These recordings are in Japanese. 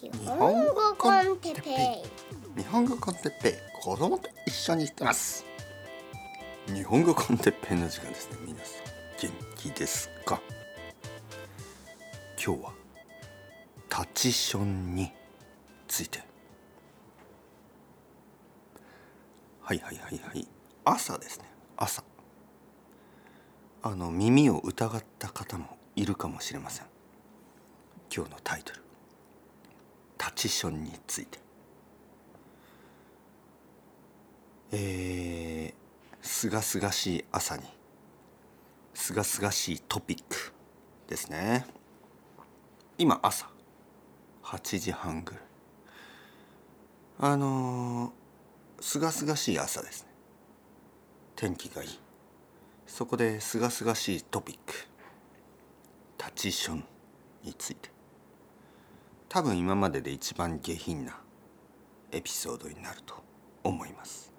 日本語コンテッペ日本語コンテッペイ。子供と一緒に行ってます。日本語コンテッペイの時間です。ね皆さん元気ですか？今日はタチションについて。はいはいはいはい。朝ですね。朝。あの耳を疑った方もいるかもしれません。今日のタイトル。チションについて。えー、すがすがしい朝にすがすがしいトピックですね。今朝8時半ぐらい。あの、すがすがしい朝ですね。天気がいい。そこですがすがしいトピックタチションについて。多分今までで一番下品なエピソードになると思います、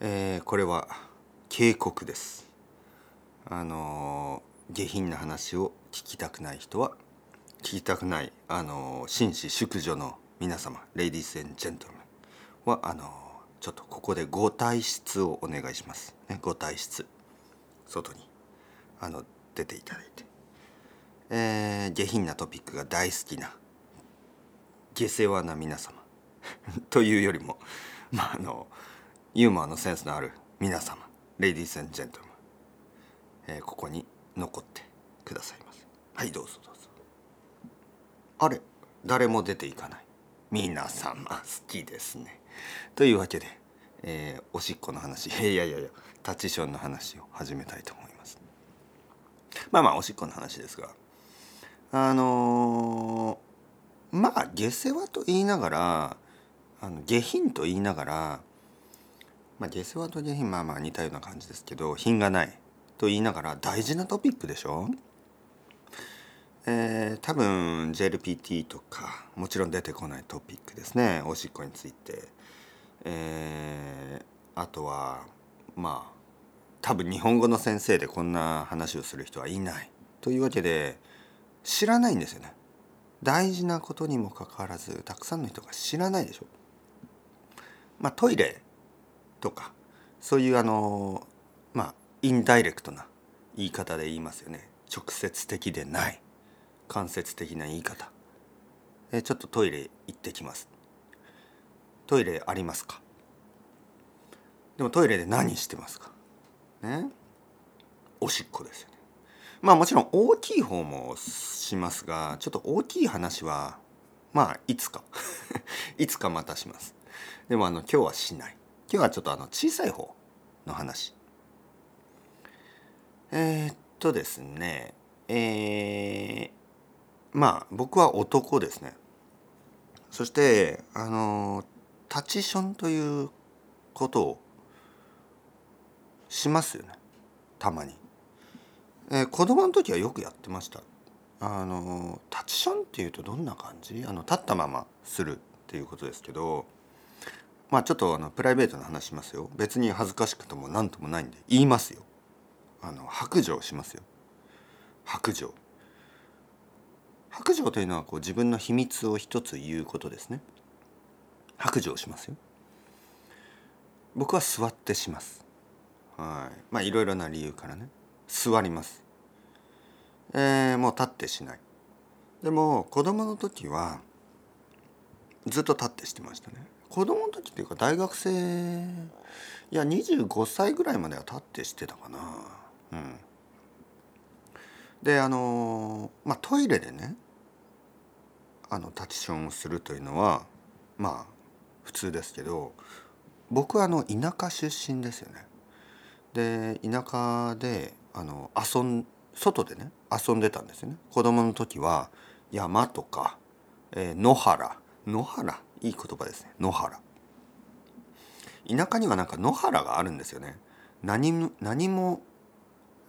えー、これは警告です。あのー、下品な話を聞きたくない人は聞きたくないあのー、紳士淑女の皆様レディース・エン・ジェントルメンはあのちょっとここでご退出をお願いします、ね、ご退出。外にあの出ていただいて、えー、下品なトピックが大好きな下世話な皆様。というよりもまああのユーモアのセンスのある皆様。レディース・エン・ジェントルマン、えー、ここに残ってくださいます。はいどうぞどうぞ。あれ誰も出ていかない。皆様好きですね。というわけで、えー、おしっこの話。いやいやいやタチションの話を始めたいと思います。まあまあおしっこの話ですがあのーまあ下世話と言いながらあの下品と言いながら、まあ、下世話と下品まあまあ似たような感じですけど品がないと言いながら大事なトピックでしょ？えー、多分 JLPT とかもちろん出てこないトピックですね。おしっこについて、えー、あとはまあ多分日本語の先生でこんな話をする人はいない。というわけで知らないんですよね。大事なことにもかかわらずたくさんの人が知らないでしょ。まあ、トイレとかそういうあのまあインダイレクトな言い方で言いますよね。直接的でない間接的な言い方。えちょっとトイレ行ってきます。トイレありますか？でもトイレで何してますか？ね？おしっこですよね。まあもちろん大きい方もしますがちょっと大きい話はまあいつか。いつかまたします。でもあの今日はしない。今日はちょっとあの小さい方の話。えー、っとですね。えー、まあ僕は男ですね。そしてあのタチションということをしますよね。たまに。えー、子供の時はよくやってました。あのタッチションっていうとどんな感じ？あの立ったままするっていうことですけどまあちょっとあのプライベートな話しますよ。別に恥ずかしくとも何ともないんで言いますよ。あの白状しますよ。白状。白状というのはこう自分の秘密を一つ言うことですね。白状しますよ。僕は座ってします。はい。まあいろいろな理由からね。座ります、えー、もう立ってしない。でも子供の時はずっと立ってしてましたね。子供の時っていうか大学生いや25歳ぐらいまでは立ってしてたかな。うん。であのまあトイレでねあのタチションをするというのはまあ普通ですけど僕はあの田舎出身ですよね。で田舎であの遊ん外でね遊んでたんですよね。子供の時は山とか、えー、野原。野原？いい言葉ですね。野原。田舎にはなんか野原があるんですよね。何も何も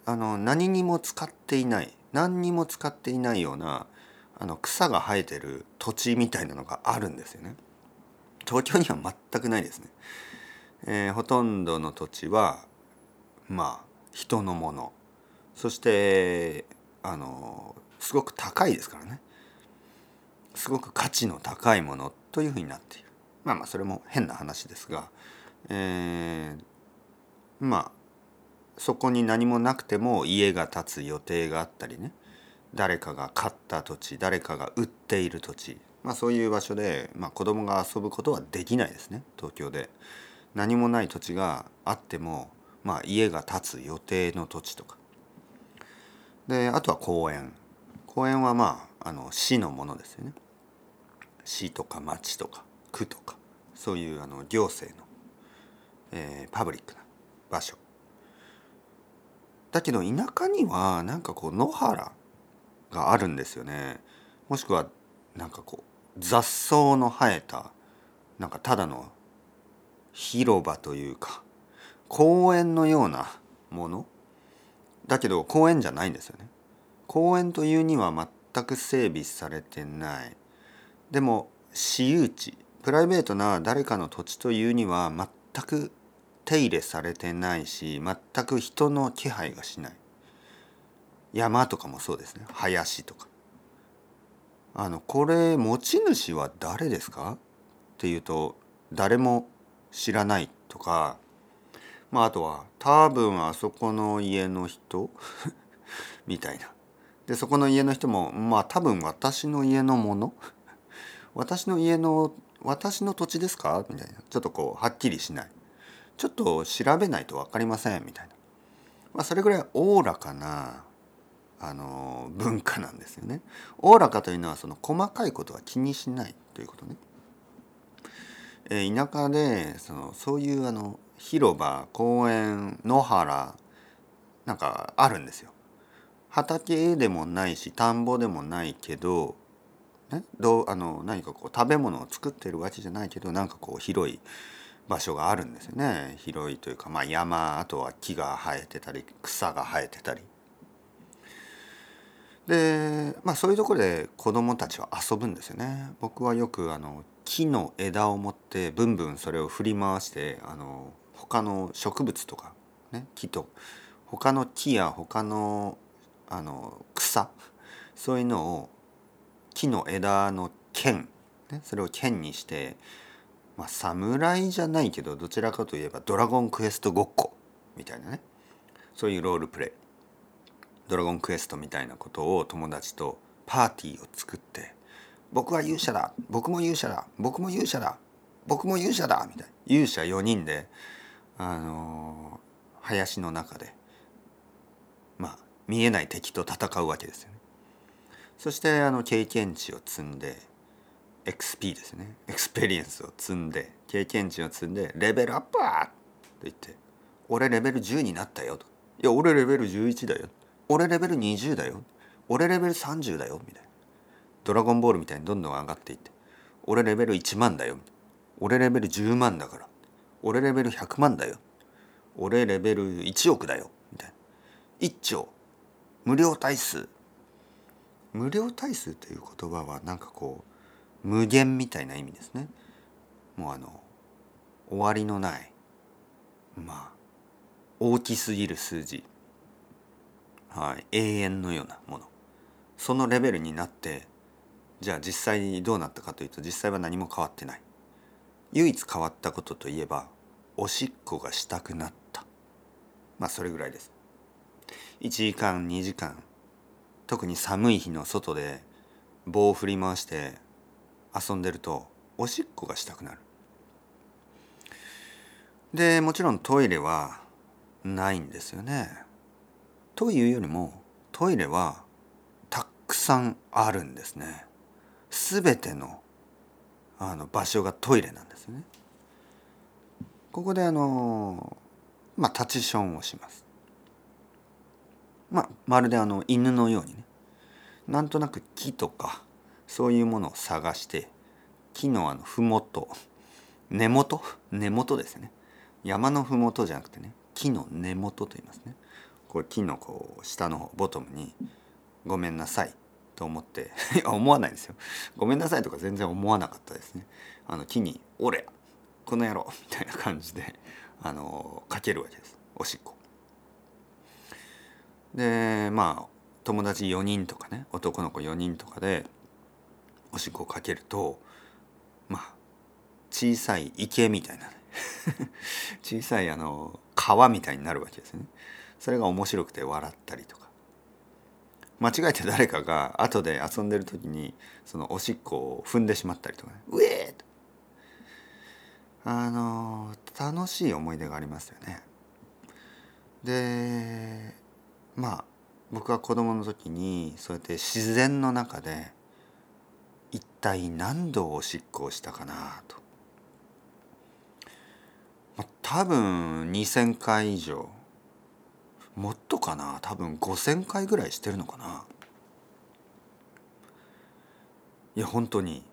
あの何にも使っていない何にも使っていないようなあの草が生えてる土地みたいなのがあるんですよね。東京には全くないですね、えー、ほとんどの土地はまあ人のもの。そしてあのすごく高いですからねすごく価値の高いものというふうになっているまあまあそれも変な話ですが、えー、まあそこに何もなくても家が建つ予定があったりね誰かが買った土地誰かが売っている土地、まあ、そういう場所で、まあ、子供が遊ぶことはできないですね東京で。何もない土地があっても、まあ、家が建つ予定の土地とかであとは公園。公園はまああの市のものですよね。市とか町とか区とかそういうあの行政の、えー、パブリックな場所。だけど田舎にはなんかこう野原があるんですよね。もしくはなんかこう雑草の生えたなんかただの広場というか公園のようなものだけど公園じゃないんですよね。公園というには全く整備されてない。でも私有地プライベートな誰かの土地というには全く手入れされてないし全く人の気配がしない。山とかもそうですね。林とか。あのこれ持ち主は誰ですか？っていうと誰も知らないとかまああとは多分あそこの家の人 みたいな。でそこの家の人もまあ多分私の家のもの？私の家の私の土地ですか？みたいな。ちょっとこうはっきりしない。ちょっと調べないと分かりませんみたいな、まあ、それぐらいおおらかなあの文化なんですよね。おおらかというのはその細かいことは気にしないということね。えー、田舎でそのそういうあの広場公園野原なんかあるんですよ。畑でもないし田んぼでもないけど、ね、どうあの何かこう食べ物を作ってるわけじゃないけどなんかこう広い場所があるんですよね。広いというか、まあ、山あとは木が生えてたり草が生えてたり。でまあそういうところで子供たちは遊ぶんですよね。僕はよくあの木の枝を持ってブンブンそれを振り回してあの他の植物とか、ね、木と他の木や他のあの草そういうのを木の枝の剣、ね、それを剣にしてまあ侍じゃないけどどちらかといえばドラゴンクエストごっこみたいなね。そういうロールプレイ。ドラゴンクエストみたいなことを友達とパーティーを作って僕は勇者だ僕も勇者だ僕も勇者だ僕も勇者だみたいな。勇者4人であの、林の中でまあ見えない敵と戦うわけですよね。そしてあの経験値を積んで XP ですね。エクスペリエンスを積んで経験値を積んでレベルアップーって言って俺レベル10になったよと。いや俺レベル11だよ。俺レベル20だよ。俺レベル30だよ。みたいな。ドラゴンボールみたいにどんどん上がっていって俺レベル1万だよ。俺レベル10万だから。俺レベル100万だよ。俺レベル1億だよ。みたいな。1兆。無料対数。無料対数という言葉はなんかこう無限みたいな意味ですね。もうあの終わりのない。まあ大きすぎる数字。はい、永遠のようなもの。そのレベルになってじゃあ実際どうなったかというと実際は何も変わってない。唯一変わったことといえばおしっこがしたくなった。まあそれぐらいです。1時間2時間特に寒い日の外で棒を振り回して遊んでるとおしっこがしたくなる。でもちろんトイレはないんですよね。というよりもトイレはたくさんあるんですね。すべてのあの場所がトイレなんですね。ここであのまあタチションをします。まあまるであの犬のようにね。なんとなく木とかそういうものを探して木のあの麓根元？根元ですね。山の麓じゃなくてね木の根元と言いますね。こう木のこう下のボトムに「ごめんなさい」と思って。思わないですよ。ごめんなさいとか全然思わなかったですね。あの木に「おれこの野郎」みたいな感じで あのかけるわけです。おしっこ。でまあ友達4人とかね男の子4人とかでおしっこをかけるとまあ小さい池みたいなね。小さいあの川みたいになるわけですね。それが面白くて笑ったりとか。間違えて誰かが後で遊んでる時にそのおしっこを踏んでしまったりとかね「うえー!」と。あの楽しい思い出がありますよね。でまあ僕は子供の時にそうやって自然の中で一体何度おしっこをしたかなと、まあ、多分2,000回以上もっとかな？多分5,000回ぐらいしてるのかな？いや本当に。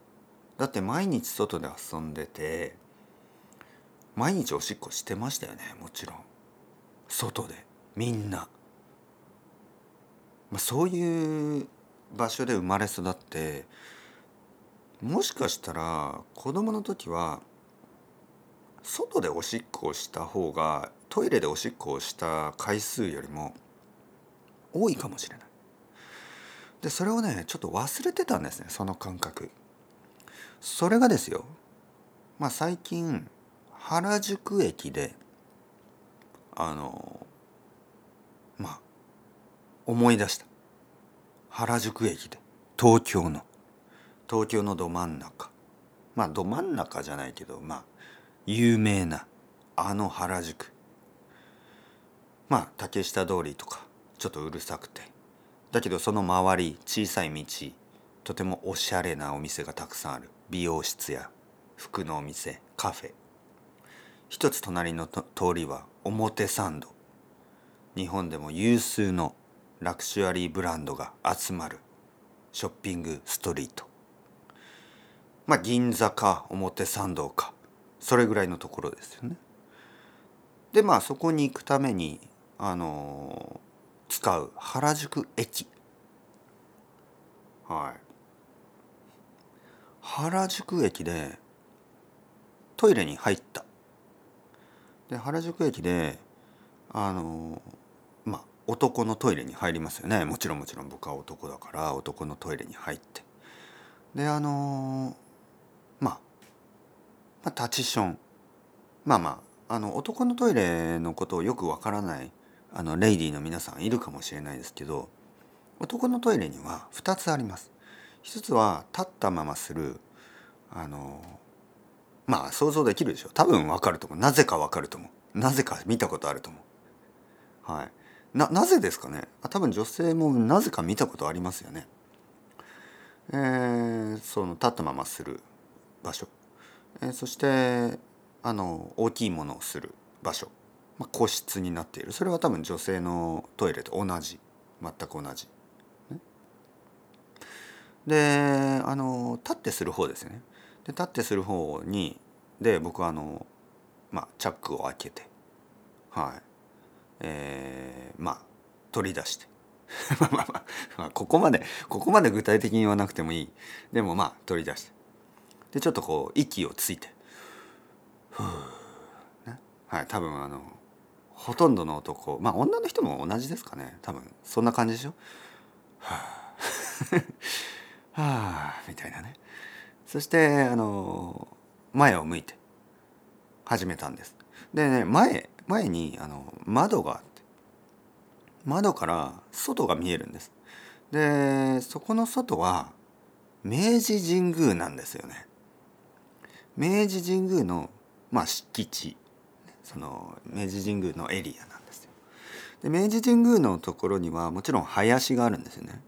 だって毎日外で遊んでて毎日おしっこしてましたよねもちろん。外で。みんな、まあ、そういう場所で生まれ育ってもしかしたら子供の時は外でおしっこをした方がトイレでおしっこをした回数よりも多いかもしれない。でそれをねちょっと忘れてたんですねその感覚。それがですよまあ最近原宿駅であのまあ思い出した原宿駅で東京の東京のど真ん中まあど真ん中じゃないけどまあ有名なあの原宿まあ竹下通りとかちょっとうるさくて。だけどその周り小さい道とてもおしゃれなお店がたくさんある。美容室や服のお店カフェ。一つ隣の通りは表参道。日本でも有数のラクシュアリーブランドが集まるショッピングストリート。まあ銀座か表参道かそれぐらいのところですよね。でまあそこに行くためにあのー、使う原宿駅。はい。原宿駅でトイレに入った。で原宿駅であのまあ男のトイレに入りますよね。もちろんもちろん僕は男だから男のトイレに入って。であのまあ、まあ、タチション。まあまああの男のトイレのことをよくわからないあのレイディーの皆さんいるかもしれないですけど男のトイレには2つあります。一つは立ったままするあのまあ想像できるでしょ。多分わかると思う。なぜかわかると思う。なぜか見たことあると思う。はい。ななぜですかね。あ多分女性もなぜか見たことありますよね。えー、その立ったままする場所、えー、そしてあの大きいものをする場所、まあ、個室になっている。それは多分女性のトイレと同じ。全く同じ、ね、であの立ってする方ですね。で立ってする方にで僕はあのまあチャックを開けてはい。えー、まあ取り出して。まあまあまあここまでここまで具体的に言わなくてもいい。でもまあ取り出して。でちょっとこう息をついて。ふう、ね、はい多分あのほとんどの男まあ女の人も同じですかね多分そんな感じでしょ？はあ はあみたいなねそしてあの前を向いて始めたんです。でね前前にあの窓があって窓から外が見えるんです。でそこの外は明治神宮なんですよね。明治神宮の、まあ、敷地その明治神宮のエリアなんですよ。で明治神宮のところにはもちろん林があるんですよね。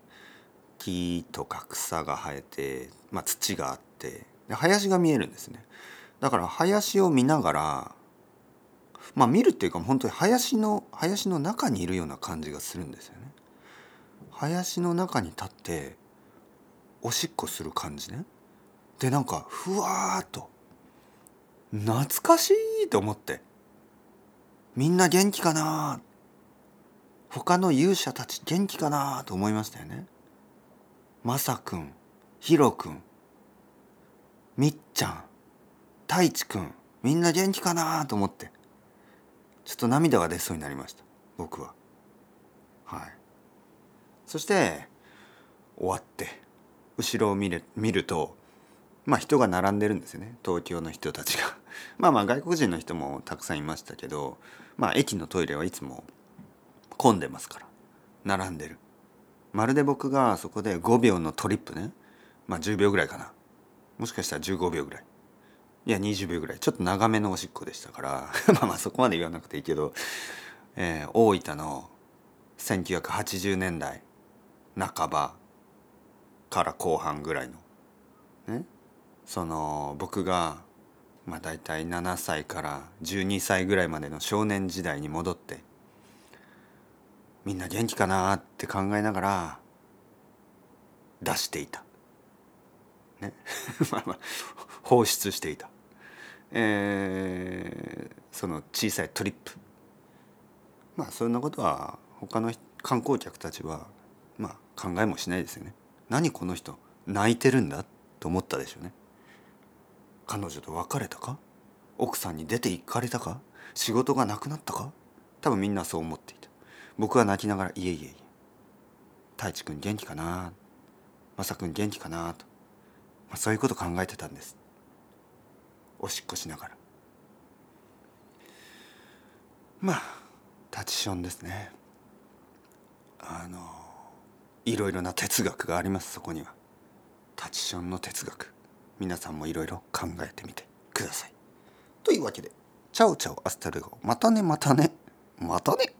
木とか草が生えて、まあ、土があって。で林が見えるんですね。だから林を見ながらまあ見るっていうか本当に林の林の中にいるような感じがするんですよね。林の中に立っておしっこする感じね。でなんかふわーっと。懐かしいと思って。みんな元気かな？他の勇者たち元気かな？と思いましたよね。まさくんひろくんみっちゃん太一くんみんな元気かな？と思ってちょっと涙が出そうになりました僕は。はい。そして終わって後ろを見る見るとまあ人が並んでるんですよね。東京の人たちが。まあまあ外国人の人もたくさんいましたけどまあ駅のトイレはいつも混んでますから。並んでる。まるで僕がそこで5秒のトリップね。まあ10秒ぐらいかな。もしかしたら15秒ぐらい。いや20秒ぐらい。ちょっと長めのおしっこでしたから。まあまあそこまで言わなくていいけど、えー、大分の1980年代半ばから後半ぐらいの。ね。その僕がまあ大体7歳から12歳ぐらいまでの少年時代に戻ってみんな元気かなって考えながら出していた。ね まあまあ放出していた。えー、その小さいトリップまあそんなことは他の観光客たちはまあ考えもしないですよね。何この人泣いてるんだと思ったでしょうね。彼女と別れたか？奥さんに出て行かれたか？仕事がなくなったか？多分みんなそう思っていた。僕は泣きながら「いえいえいえ。太一くん元気かな？まさくん元気かな」と、まあ、そういうこと考えてたんです。おしっこしながら。まあタチションですね。あのいろいろな哲学がありますそこには。タチションの哲学。皆さんもいろいろ考えてみてください。というわけでチャオチャオアスタルゴまたねまたねまたね。